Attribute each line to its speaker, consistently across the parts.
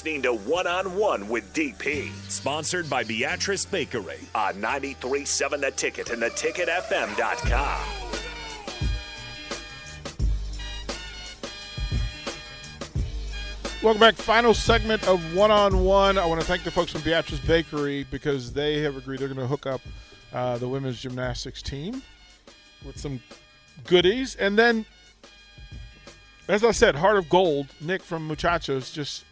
Speaker 1: listening to One on One with DP,
Speaker 2: Sponsored by Beatrice Bakery.
Speaker 1: on 93.7 The Ticket and theticketfm.com.
Speaker 3: Welcome back. Final segment of One on One. I want to thank the folks from Beatrice Bakery because they have agreed they're going to hook up uh, the women's gymnastics team with some goodies. And then, as I said, Heart of Gold, Nick from Muchachos just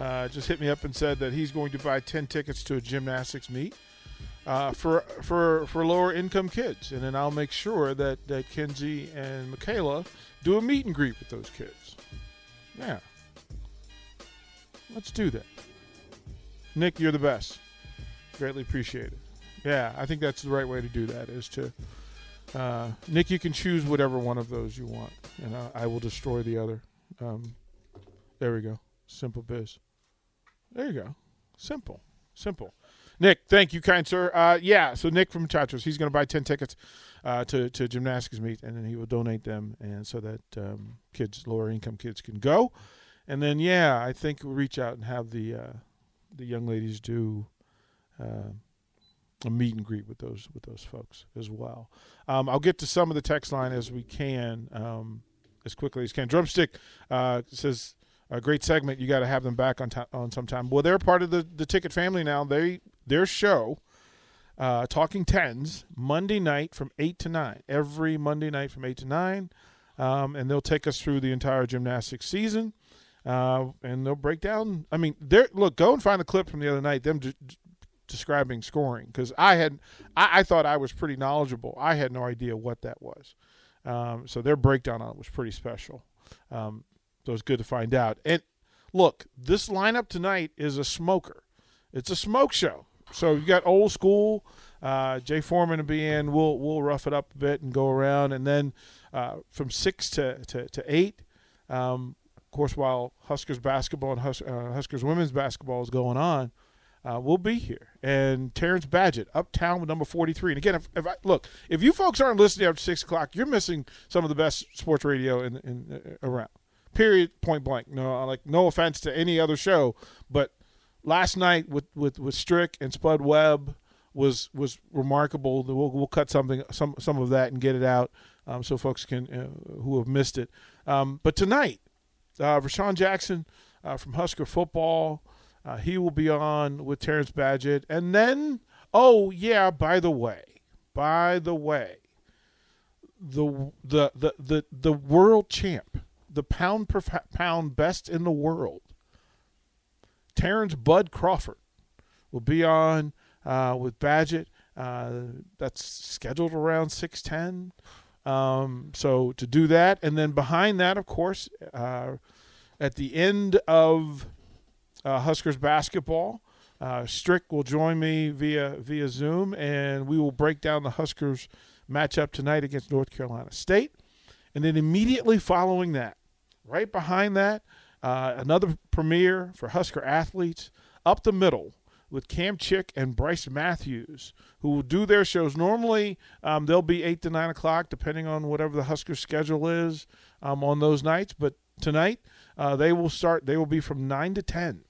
Speaker 3: uh, just hit me up and said that he's going to buy ten tickets to a gymnastics meet uh, for for for lower income kids, and then I'll make sure that that Kenzie and Michaela do a meet and greet with those kids. Yeah. Let's do that. Nick, you're the best. Greatly appreciated. Yeah, I think that's the right way to do that. Is to uh, Nick, you can choose whatever one of those you want, and uh, I will destroy the other. Um, there we go. Simple biz. There you go. Simple. Simple. Nick, thank you, kind sir. Uh, yeah, so Nick from Chachos, he's going to buy ten tickets uh, to to gymnastics meet, and then he will donate them, and so that um, kids, lower income kids, can go. And then, yeah, I think we'll reach out and have the uh, the young ladies do uh, a meet and greet with those with those folks as well. Um, I'll get to some of the text line as we can, um, as quickly as can. Drumstick uh, says, "A great segment. You got to have them back on ti on some time." Well, they're part of the the ticket family now. They their show. Uh, Talking Tens Monday night from eight to nine. Every Monday night from eight to nine, um, and they'll take us through the entire gymnastics season uh, and they'll break down. I mean, there. Look, go and find the clip from the other night. Them d- d- describing scoring because I had, I, I thought I was pretty knowledgeable. I had no idea what that was. Um, so their breakdown on it was pretty special. Um, so it was good to find out. And look, this lineup tonight is a smoker. It's a smoke show. So you got old school. Uh, Jay Foreman will be in. We'll we'll rough it up a bit and go around, and then uh, from six to to, to eight. Um, of course, while Huskers basketball and Hus- uh, Huskers women's basketball is going on, uh, we'll be here. And Terrence Badgett, uptown with number 43. And again, if, if I, look, if you folks aren't listening after 6 o'clock, you're missing some of the best sports radio in, in uh, around. Period, point blank. No, like no offense to any other show, but last night with, with, with Strick and Spud Webb was was remarkable. We'll, we'll cut something some some of that and get it out um, so folks can uh, who have missed it. Um, but tonight, uh, Rashawn Jackson uh, from Husker football. Uh, he will be on with Terrence Badgett. And then, oh, yeah, by the way, by the way, the, the, the, the, the world champ, the pound per pound best in the world, Terence Bud Crawford, will be on uh, with Badgett. Uh, that's scheduled around 610. Um, so to do that, and then behind that, of course, uh, at the end of uh, Huskers basketball, uh, Strick will join me via via Zoom, and we will break down the Huskers matchup tonight against North Carolina State. And then immediately following that, right behind that, uh, another premiere for Husker athletes up the middle with Cam Chick and Bryce Matthews, who will do their shows. Normally, um, they'll be 8 to 9 o'clock, depending on whatever the Husker schedule is um, on those nights. But tonight, uh, they will start, they will be from 9 to 10.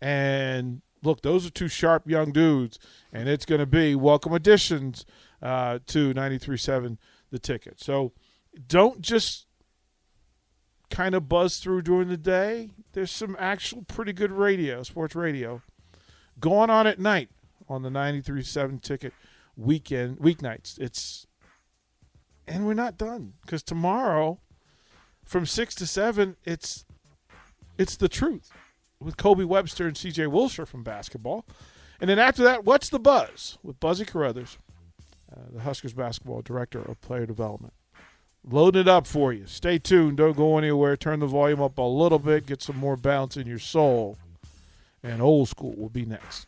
Speaker 3: And look, those are two sharp young dudes, and it's going to be welcome additions uh, to 93.7 The Ticket. So don't just kind of buzz through during the day. There's some actual pretty good radio, sports radio, going on at night on the 93.7 ticket weekend weeknights. It's and we're not done because tomorrow from six to seven, it's it's the truth with Kobe Webster and C.J. Wilcher from basketball, and then after that, what's the buzz with Buzzy Carruthers, uh, the Huskers basketball director of player development. Loading it up for you. Stay tuned. Don't go anywhere. Turn the volume up a little bit. Get some more bounce in your soul and old school will be next.